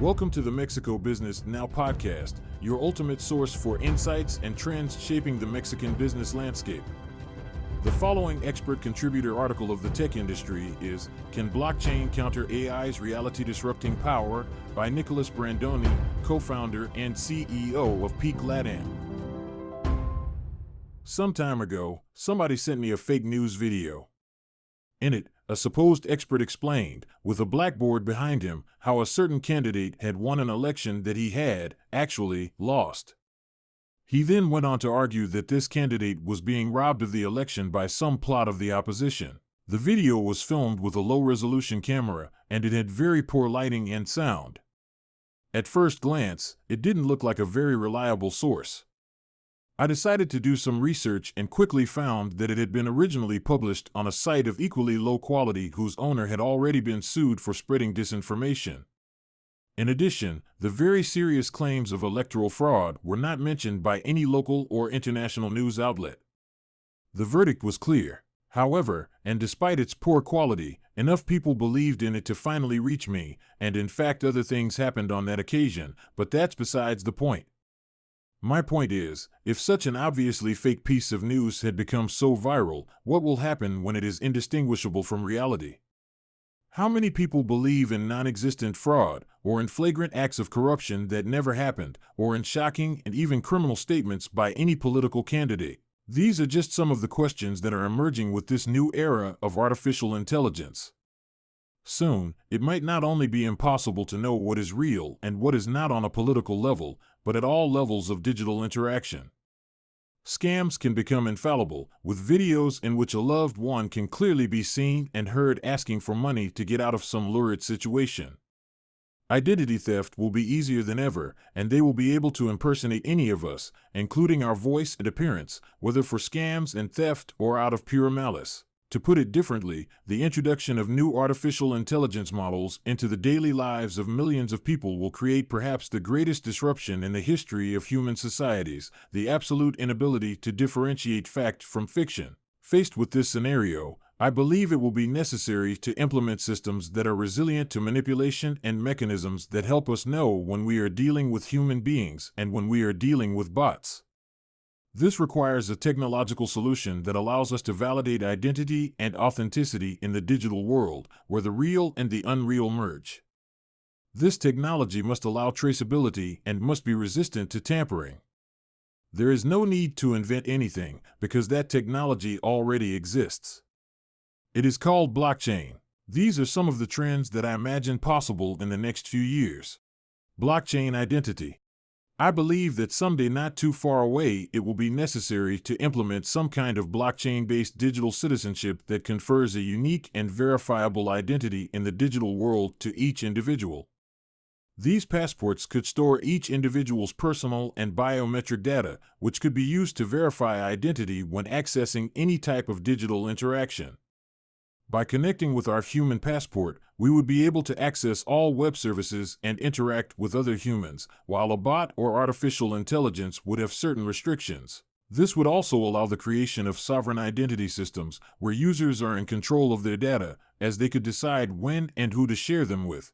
Welcome to the Mexico Business Now podcast, your ultimate source for insights and trends shaping the Mexican business landscape. The following expert contributor article of the tech industry is Can Blockchain Counter AI's Reality Disrupting Power by Nicolás Brandoni, co founder and CEO of Peek Latam. Some time ago, somebody sent me a fake news video. In it, a supposed expert explained, with a blackboard behind him, how a certain candidate had won an election that he had, actually, lost. He then went on to argue that this candidate was being robbed of the election by some plot of the opposition. The video was filmed with a low resolution camera, and it had very poor lighting and sound. At first glance, it didn't look like a very reliable source. I decided to do some research and quickly found that it had been originally published on a site of equally low quality whose owner had already been sued for spreading disinformation. In addition, the very serious claims of electoral fraud were not mentioned by any local or international news outlet. The verdict was clear. However, and despite its poor quality, enough people believed in it to finally reach me, and in fact, other things happened on that occasion, but that's besides the point. My point is, if such an obviously fake piece of news had become so viral, what will happen when it is indistinguishable from reality? How many people believe in non existent fraud, or in flagrant acts of corruption that never happened, or in shocking and even criminal statements by any political candidate? These are just some of the questions that are emerging with this new era of artificial intelligence. Soon, it might not only be impossible to know what is real and what is not on a political level, but at all levels of digital interaction. Scams can become infallible, with videos in which a loved one can clearly be seen and heard asking for money to get out of some lurid situation. Identity theft will be easier than ever, and they will be able to impersonate any of us, including our voice and appearance, whether for scams and theft or out of pure malice. To put it differently, the introduction of new artificial intelligence models into the daily lives of millions of people will create perhaps the greatest disruption in the history of human societies the absolute inability to differentiate fact from fiction. Faced with this scenario, I believe it will be necessary to implement systems that are resilient to manipulation and mechanisms that help us know when we are dealing with human beings and when we are dealing with bots. This requires a technological solution that allows us to validate identity and authenticity in the digital world, where the real and the unreal merge. This technology must allow traceability and must be resistant to tampering. There is no need to invent anything, because that technology already exists. It is called blockchain. These are some of the trends that I imagine possible in the next few years. Blockchain identity. I believe that someday not too far away it will be necessary to implement some kind of blockchain based digital citizenship that confers a unique and verifiable identity in the digital world to each individual. These passports could store each individual's personal and biometric data, which could be used to verify identity when accessing any type of digital interaction. By connecting with our human passport, we would be able to access all web services and interact with other humans, while a bot or artificial intelligence would have certain restrictions. This would also allow the creation of sovereign identity systems where users are in control of their data, as they could decide when and who to share them with.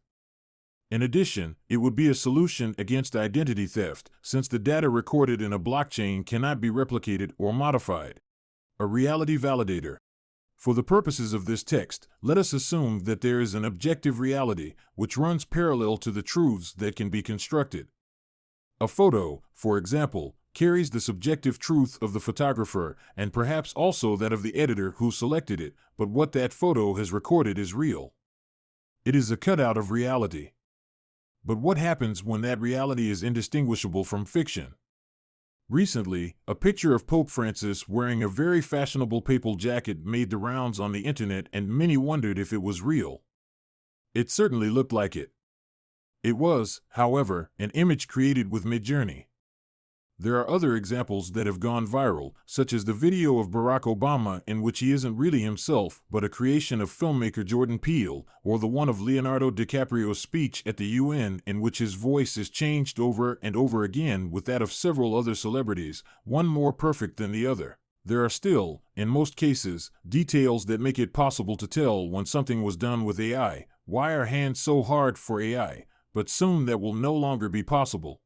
In addition, it would be a solution against identity theft, since the data recorded in a blockchain cannot be replicated or modified. A reality validator, for the purposes of this text, let us assume that there is an objective reality which runs parallel to the truths that can be constructed. A photo, for example, carries the subjective truth of the photographer and perhaps also that of the editor who selected it, but what that photo has recorded is real. It is a cutout of reality. But what happens when that reality is indistinguishable from fiction? Recently, a picture of Pope Francis wearing a very fashionable papal jacket made the rounds on the internet, and many wondered if it was real. It certainly looked like it. It was, however, an image created with Midjourney. There are other examples that have gone viral, such as the video of Barack Obama in which he isn't really himself but a creation of filmmaker Jordan Peele, or the one of Leonardo DiCaprio's speech at the UN in which his voice is changed over and over again with that of several other celebrities, one more perfect than the other. There are still, in most cases, details that make it possible to tell when something was done with AI. Why are hands so hard for AI? but soon that will no longer be possible.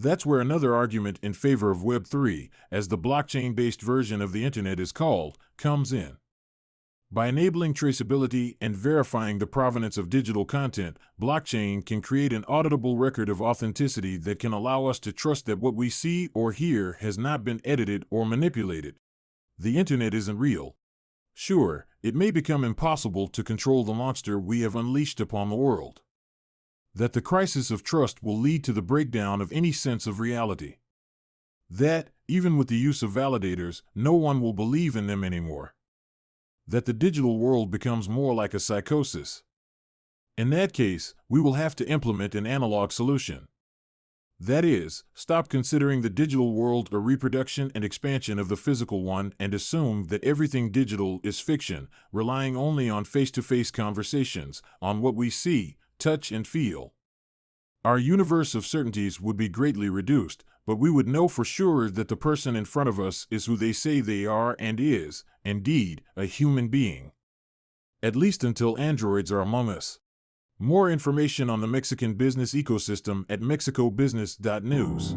That's where another argument in favor of Web3, as the blockchain based version of the Internet is called, comes in. By enabling traceability and verifying the provenance of digital content, blockchain can create an auditable record of authenticity that can allow us to trust that what we see or hear has not been edited or manipulated. The Internet isn't real. Sure, it may become impossible to control the monster we have unleashed upon the world. That the crisis of trust will lead to the breakdown of any sense of reality. That, even with the use of validators, no one will believe in them anymore. That the digital world becomes more like a psychosis. In that case, we will have to implement an analog solution. That is, stop considering the digital world a reproduction and expansion of the physical one and assume that everything digital is fiction, relying only on face to face conversations, on what we see, touch, and feel. Our universe of certainties would be greatly reduced, but we would know for sure that the person in front of us is who they say they are and is, indeed, a human being. At least until androids are among us. More information on the Mexican business ecosystem at mexicobusiness.news.